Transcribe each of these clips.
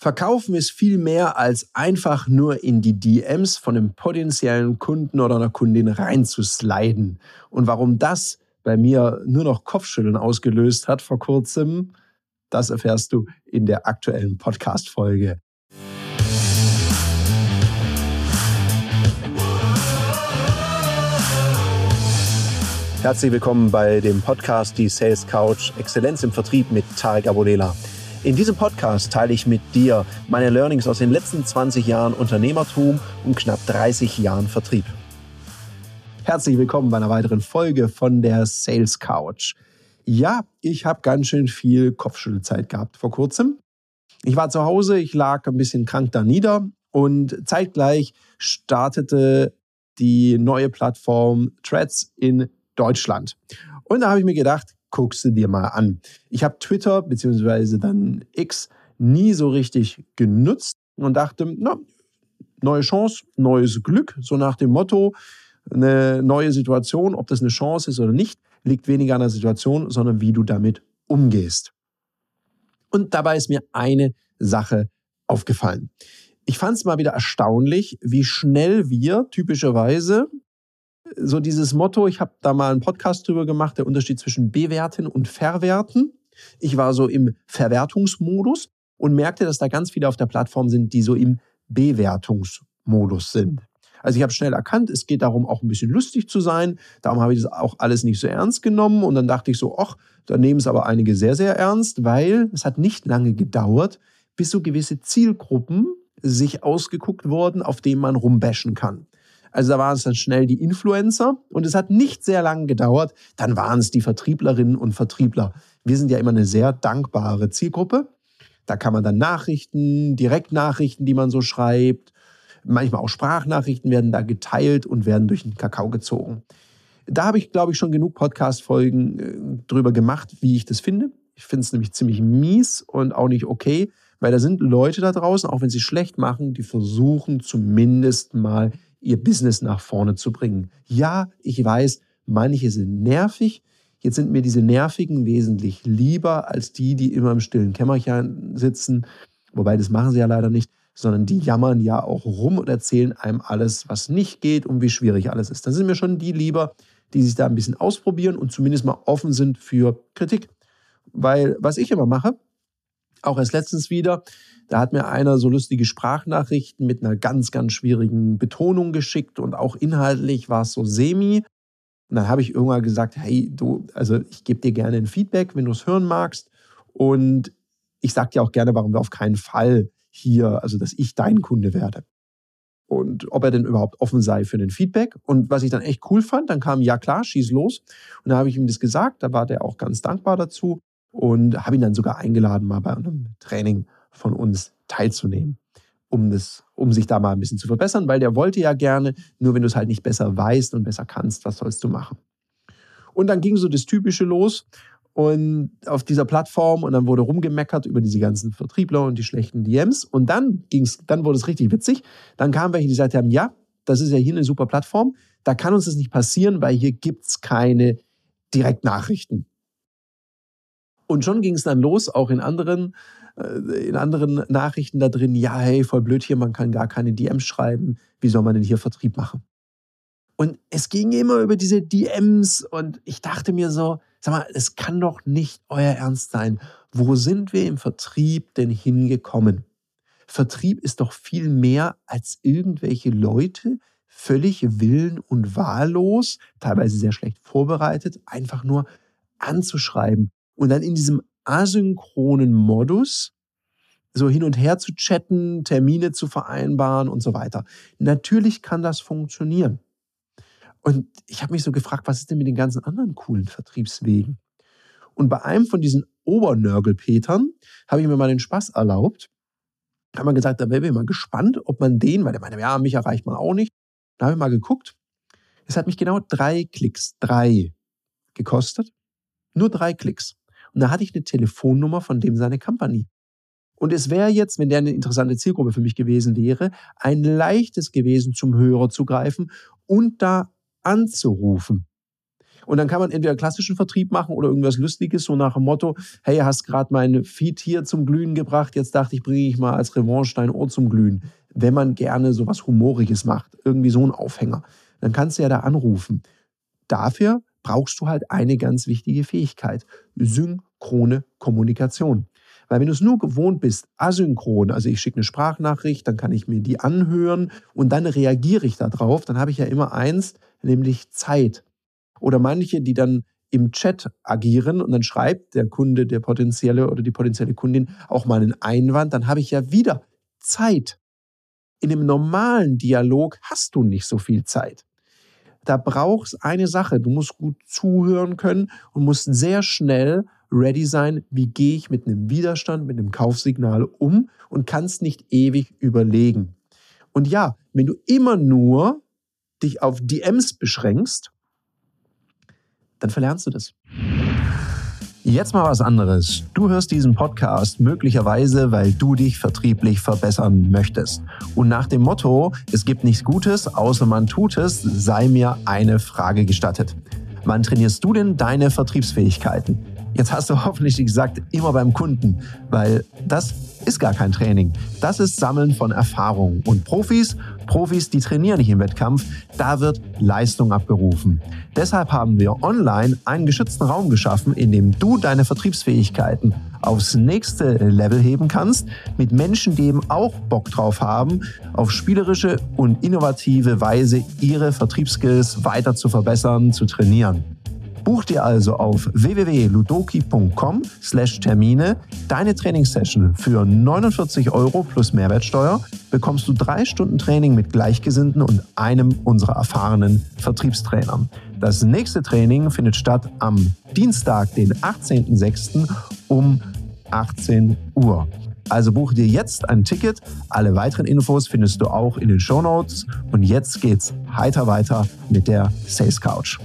Verkaufen ist viel mehr als einfach nur in die DMs von einem potenziellen Kunden oder einer Kundin reinzusliden. Und warum das bei mir nur noch Kopfschütteln ausgelöst hat vor kurzem, das erfährst du in der aktuellen Podcast-Folge. Herzlich willkommen bei dem Podcast Die Sales Couch Exzellenz im Vertrieb mit Tarek Abodela. In diesem Podcast teile ich mit dir meine Learnings aus den letzten 20 Jahren Unternehmertum und knapp 30 Jahren Vertrieb. Herzlich willkommen bei einer weiteren Folge von der Sales Couch. Ja, ich habe ganz schön viel Kopfschüttelzeit gehabt vor kurzem. Ich war zu Hause, ich lag ein bisschen krank da nieder und zeitgleich startete die neue Plattform Threads in Deutschland. Und da habe ich mir gedacht, guckst du dir mal an. Ich habe Twitter bzw. dann X nie so richtig genutzt und dachte, na, neue Chance, neues Glück, so nach dem Motto, eine neue Situation, ob das eine Chance ist oder nicht, liegt weniger an der Situation, sondern wie du damit umgehst. Und dabei ist mir eine Sache aufgefallen. Ich fand es mal wieder erstaunlich, wie schnell wir typischerweise so dieses Motto, ich habe da mal einen Podcast drüber gemacht, der Unterschied zwischen bewerten und verwerten. Ich war so im Verwertungsmodus und merkte, dass da ganz viele auf der Plattform sind, die so im Bewertungsmodus sind. Also ich habe schnell erkannt, es geht darum, auch ein bisschen lustig zu sein. Darum habe ich das auch alles nicht so ernst genommen. Und dann dachte ich so, ach, da nehmen es aber einige sehr, sehr ernst, weil es hat nicht lange gedauert, bis so gewisse Zielgruppen sich ausgeguckt wurden, auf denen man rumbashen kann. Also da waren es dann schnell die Influencer und es hat nicht sehr lange gedauert, dann waren es die Vertrieblerinnen und Vertriebler. Wir sind ja immer eine sehr dankbare Zielgruppe. Da kann man dann Nachrichten, Direktnachrichten, die man so schreibt, manchmal auch Sprachnachrichten werden da geteilt und werden durch den Kakao gezogen. Da habe ich, glaube ich, schon genug Podcast-Folgen äh, drüber gemacht, wie ich das finde. Ich finde es nämlich ziemlich mies und auch nicht okay, weil da sind Leute da draußen, auch wenn sie schlecht machen, die versuchen zumindest mal ihr Business nach vorne zu bringen. Ja, ich weiß, manche sind nervig. Jetzt sind mir diese Nervigen wesentlich lieber als die, die immer im stillen Kämmerchen sitzen. Wobei, das machen sie ja leider nicht, sondern die jammern ja auch rum und erzählen einem alles, was nicht geht und wie schwierig alles ist. Dann sind mir schon die lieber, die sich da ein bisschen ausprobieren und zumindest mal offen sind für Kritik. Weil was ich immer mache, auch erst letztens wieder, da hat mir einer so lustige Sprachnachrichten mit einer ganz, ganz schwierigen Betonung geschickt und auch inhaltlich war es so semi. Und dann habe ich irgendwann gesagt, hey, du, also ich gebe dir gerne ein Feedback, wenn du es hören magst. Und ich sage dir auch gerne, warum wir auf keinen Fall hier, also dass ich dein Kunde werde. Und ob er denn überhaupt offen sei für den Feedback. Und was ich dann echt cool fand, dann kam, ja klar, schieß los. Und da habe ich ihm das gesagt, da war der auch ganz dankbar dazu und habe ihn dann sogar eingeladen, mal bei einem Training von uns teilzunehmen, um, das, um sich da mal ein bisschen zu verbessern, weil der wollte ja gerne, nur wenn du es halt nicht besser weißt und besser kannst, was sollst du machen? Und dann ging so das Typische los und auf dieser Plattform und dann wurde rumgemeckert über diese ganzen Vertriebler und die schlechten DMs und dann ging's, dann wurde es richtig witzig. Dann kamen welche, die gesagt haben, ja, das ist ja hier eine super Plattform, da kann uns das nicht passieren, weil hier gibt's keine Direktnachrichten. Und schon ging es dann los, auch in anderen, äh, in anderen Nachrichten da drin, ja, hey, voll blöd hier, man kann gar keine DMs schreiben. Wie soll man denn hier Vertrieb machen? Und es ging immer über diese DMs und ich dachte mir so, sag mal, es kann doch nicht euer Ernst sein. Wo sind wir im Vertrieb denn hingekommen? Vertrieb ist doch viel mehr als irgendwelche Leute, völlig willen und wahllos, teilweise sehr schlecht vorbereitet, einfach nur anzuschreiben und dann in diesem asynchronen Modus so hin und her zu chatten, Termine zu vereinbaren und so weiter. Natürlich kann das funktionieren. Und ich habe mich so gefragt, was ist denn mit den ganzen anderen coolen Vertriebswegen? Und bei einem von diesen Obernörgelpetern habe ich mir mal den Spaß erlaubt. Da haben wir gesagt, da wäre ich mal gespannt, ob man den, weil der meinte, ja, mich erreicht man auch nicht. Da habe ich mal geguckt. Es hat mich genau drei Klicks, drei gekostet. Nur drei Klicks. Und da hatte ich eine Telefonnummer von dem seine Company. Und es wäre jetzt, wenn der eine interessante Zielgruppe für mich gewesen wäre, ein leichtes gewesen, zum Hörer zu greifen und da anzurufen. Und dann kann man entweder klassischen Vertrieb machen oder irgendwas Lustiges, so nach dem Motto, hey, hast gerade mein Feed hier zum Glühen gebracht, jetzt dachte ich, bringe ich mal als Revanche dein Ohr zum Glühen. Wenn man gerne so was Humoriges macht, irgendwie so ein Aufhänger, dann kannst du ja da anrufen. Dafür brauchst du halt eine ganz wichtige Fähigkeit, synchrone Kommunikation. Weil wenn du es nur gewohnt bist, asynchron, also ich schicke eine Sprachnachricht, dann kann ich mir die anhören und dann reagiere ich darauf, dann habe ich ja immer eins, nämlich Zeit. Oder manche, die dann im Chat agieren und dann schreibt der Kunde, der potenzielle oder die potenzielle Kundin auch mal einen Einwand, dann habe ich ja wieder Zeit. In einem normalen Dialog hast du nicht so viel Zeit. Da brauchst eine Sache, du musst gut zuhören können und musst sehr schnell ready sein, wie gehe ich mit einem Widerstand, mit einem Kaufsignal um und kannst nicht ewig überlegen. Und ja, wenn du immer nur dich auf DMs beschränkst, dann verlernst du das. Jetzt mal was anderes. Du hörst diesen Podcast möglicherweise, weil du dich vertrieblich verbessern möchtest. Und nach dem Motto, es gibt nichts Gutes, außer man tut es, sei mir eine Frage gestattet. Wann trainierst du denn deine Vertriebsfähigkeiten? Jetzt hast du hoffentlich gesagt, immer beim Kunden, weil das ist gar kein Training. Das ist Sammeln von Erfahrung. Und Profis, Profis, die trainieren nicht im Wettkampf, da wird Leistung abgerufen. Deshalb haben wir online einen geschützten Raum geschaffen, in dem du deine Vertriebsfähigkeiten aufs nächste Level heben kannst, mit Menschen, die eben auch Bock drauf haben, auf spielerische und innovative Weise ihre Vertriebsskills weiter zu verbessern, zu trainieren. Buch dir also auf www.ludoki.com slash Termine deine Trainingssession für 49 Euro plus Mehrwertsteuer bekommst du drei Stunden Training mit Gleichgesinnten und einem unserer erfahrenen Vertriebstrainern. Das nächste Training findet statt am Dienstag, den 18.06. um 18 Uhr. Also buche dir jetzt ein Ticket. Alle weiteren Infos findest du auch in den Show Notes. Und jetzt geht's heiter weiter mit der Sales Couch.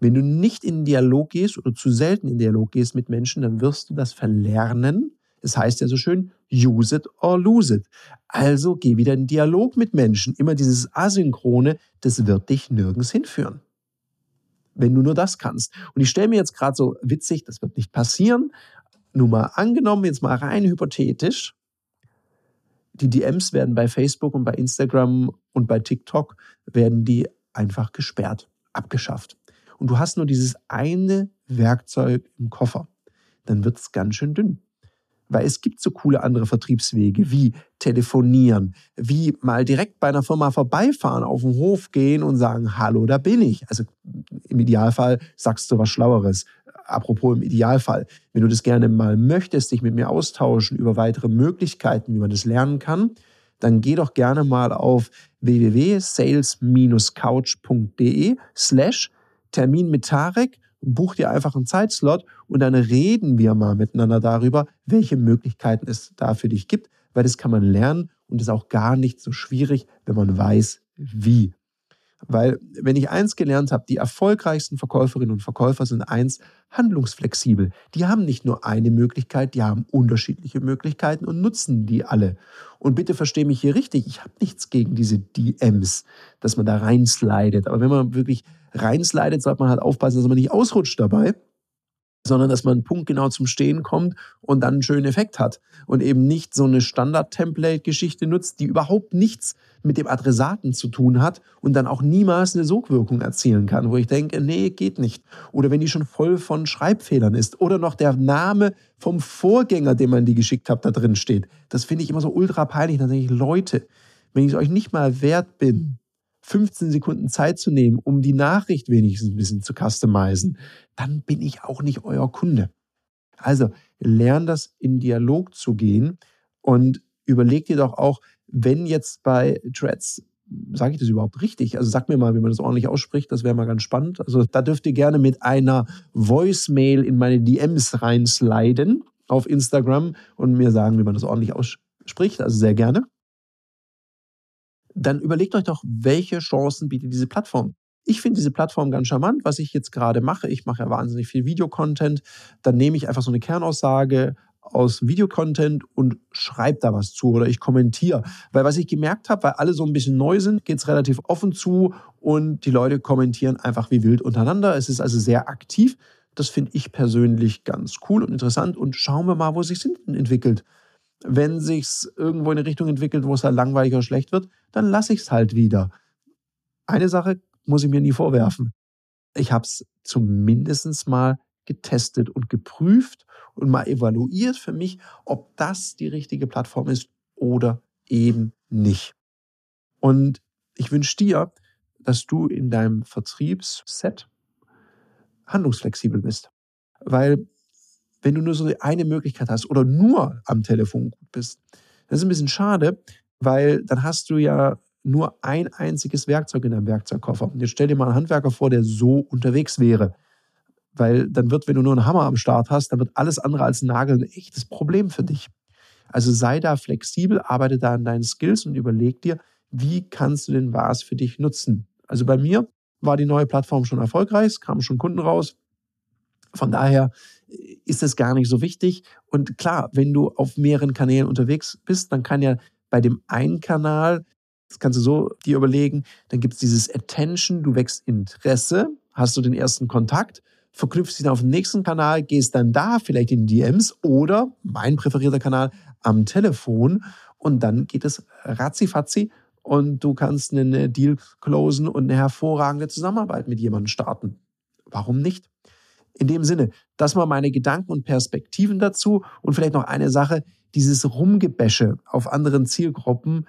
Wenn du nicht in den Dialog gehst oder zu selten in Dialog gehst mit Menschen, dann wirst du das verlernen. Es heißt ja so schön, use it or lose it. Also geh wieder in Dialog mit Menschen. Immer dieses Asynchrone, das wird dich nirgends hinführen. Wenn du nur das kannst. Und ich stelle mir jetzt gerade so witzig, das wird nicht passieren. Nur mal angenommen, jetzt mal rein hypothetisch, die DMs werden bei Facebook und bei Instagram und bei TikTok werden die einfach gesperrt, abgeschafft und du hast nur dieses eine Werkzeug im Koffer, dann wird es ganz schön dünn. Weil es gibt so coole andere Vertriebswege wie telefonieren, wie mal direkt bei einer Firma vorbeifahren, auf den Hof gehen und sagen, hallo, da bin ich. Also im Idealfall sagst du was Schlaueres. Apropos im Idealfall, wenn du das gerne mal möchtest, dich mit mir austauschen über weitere Möglichkeiten, wie man das lernen kann, dann geh doch gerne mal auf www.sales-couch.de slash Termin mit Tarek, buch dir einfach einen Zeitslot und dann reden wir mal miteinander darüber, welche Möglichkeiten es da für dich gibt, weil das kann man lernen und ist auch gar nicht so schwierig, wenn man weiß, wie. Weil, wenn ich eins gelernt habe, die erfolgreichsten Verkäuferinnen und Verkäufer sind eins, handlungsflexibel. Die haben nicht nur eine Möglichkeit, die haben unterschiedliche Möglichkeiten und nutzen die alle. Und bitte verstehe mich hier richtig, ich habe nichts gegen diese DMs, dass man da reinslidet. Aber wenn man wirklich reinslidet, sollte man halt aufpassen, dass man nicht ausrutscht dabei sondern dass man punktgenau zum Stehen kommt und dann einen schönen Effekt hat und eben nicht so eine Standard-Template-Geschichte nutzt, die überhaupt nichts mit dem Adressaten zu tun hat und dann auch niemals eine Sogwirkung erzielen kann, wo ich denke, nee, geht nicht. Oder wenn die schon voll von Schreibfehlern ist oder noch der Name vom Vorgänger, den man die geschickt hat, da drin steht. Das finde ich immer so ultra peinlich. Dann denke ich, Leute, wenn ich es euch nicht mal wert bin, 15 Sekunden Zeit zu nehmen, um die Nachricht wenigstens ein bisschen zu customizen, dann bin ich auch nicht euer Kunde. Also lern das in Dialog zu gehen und überleg dir doch auch, wenn jetzt bei Threads, sage ich das überhaupt richtig? Also sag mir mal, wie man das ordentlich ausspricht, das wäre mal ganz spannend. Also da dürft ihr gerne mit einer Voicemail in meine DMs reinsliden auf Instagram und mir sagen, wie man das ordentlich ausspricht. Also sehr gerne dann überlegt euch doch, welche Chancen bietet diese Plattform. Ich finde diese Plattform ganz charmant, was ich jetzt gerade mache. Ich mache ja wahnsinnig viel Videocontent. Dann nehme ich einfach so eine Kernaussage aus Videocontent und schreibe da was zu oder ich kommentiere. Weil was ich gemerkt habe, weil alle so ein bisschen neu sind, geht es relativ offen zu und die Leute kommentieren einfach wie wild untereinander. Es ist also sehr aktiv. Das finde ich persönlich ganz cool und interessant und schauen wir mal, wo es sich entwickelt. Wenn sich irgendwo in eine Richtung entwickelt, wo es halt langweilig oder schlecht wird, dann lasse ich es halt wieder. Eine Sache muss ich mir nie vorwerfen. Ich habe es zumindest mal getestet und geprüft und mal evaluiert für mich, ob das die richtige Plattform ist oder eben nicht. Und ich wünsche dir, dass du in deinem Vertriebsset handlungsflexibel bist. Weil wenn du nur so eine Möglichkeit hast oder nur am Telefon gut bist, das ist ein bisschen schade, weil dann hast du ja nur ein einziges Werkzeug in deinem Werkzeugkoffer. Und jetzt stell dir mal einen Handwerker vor, der so unterwegs wäre. Weil dann wird, wenn du nur einen Hammer am Start hast, dann wird alles andere als ein Nagel ein echtes Problem für dich. Also sei da flexibel, arbeite da an deinen Skills und überleg dir, wie kannst du denn was für dich nutzen. Also bei mir war die neue Plattform schon erfolgreich, es kamen schon Kunden raus. Von daher ist es gar nicht so wichtig. Und klar, wenn du auf mehreren Kanälen unterwegs bist, dann kann ja bei dem einen Kanal, das kannst du so dir überlegen, dann gibt es dieses Attention, du wächst Interesse, hast du den ersten Kontakt, verknüpfst ihn auf den nächsten Kanal, gehst dann da vielleicht in DMs oder mein präferierter Kanal am Telefon und dann geht es ratzifatzi und du kannst einen Deal closen und eine hervorragende Zusammenarbeit mit jemandem starten. Warum nicht? In dem Sinne, das mal meine Gedanken und Perspektiven dazu und vielleicht noch eine Sache, dieses Rumgebäsche auf anderen Zielgruppen,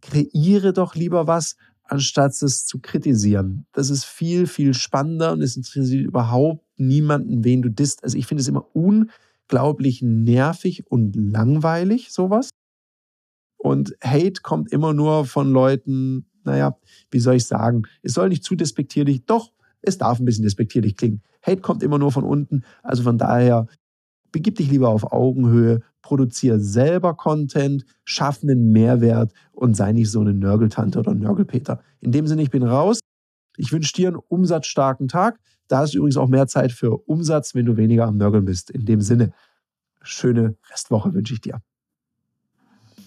kreiere doch lieber was, anstatt es zu kritisieren. Das ist viel, viel spannender und es interessiert überhaupt niemanden, wen du disst. Also ich finde es immer unglaublich nervig und langweilig, sowas. Und Hate kommt immer nur von Leuten, naja, wie soll ich sagen, es soll nicht zu despektierlich, doch, es darf ein bisschen despektierlich klingen. Hate kommt immer nur von unten, also von daher begib dich lieber auf Augenhöhe, produziere selber Content, schaff einen Mehrwert und sei nicht so eine Nörgeltante oder Nörgelpeter. In dem Sinne, ich bin raus. Ich wünsche dir einen umsatzstarken Tag. Da ist übrigens auch mehr Zeit für Umsatz, wenn du weniger am Nörgeln bist. In dem Sinne, schöne Restwoche wünsche ich dir.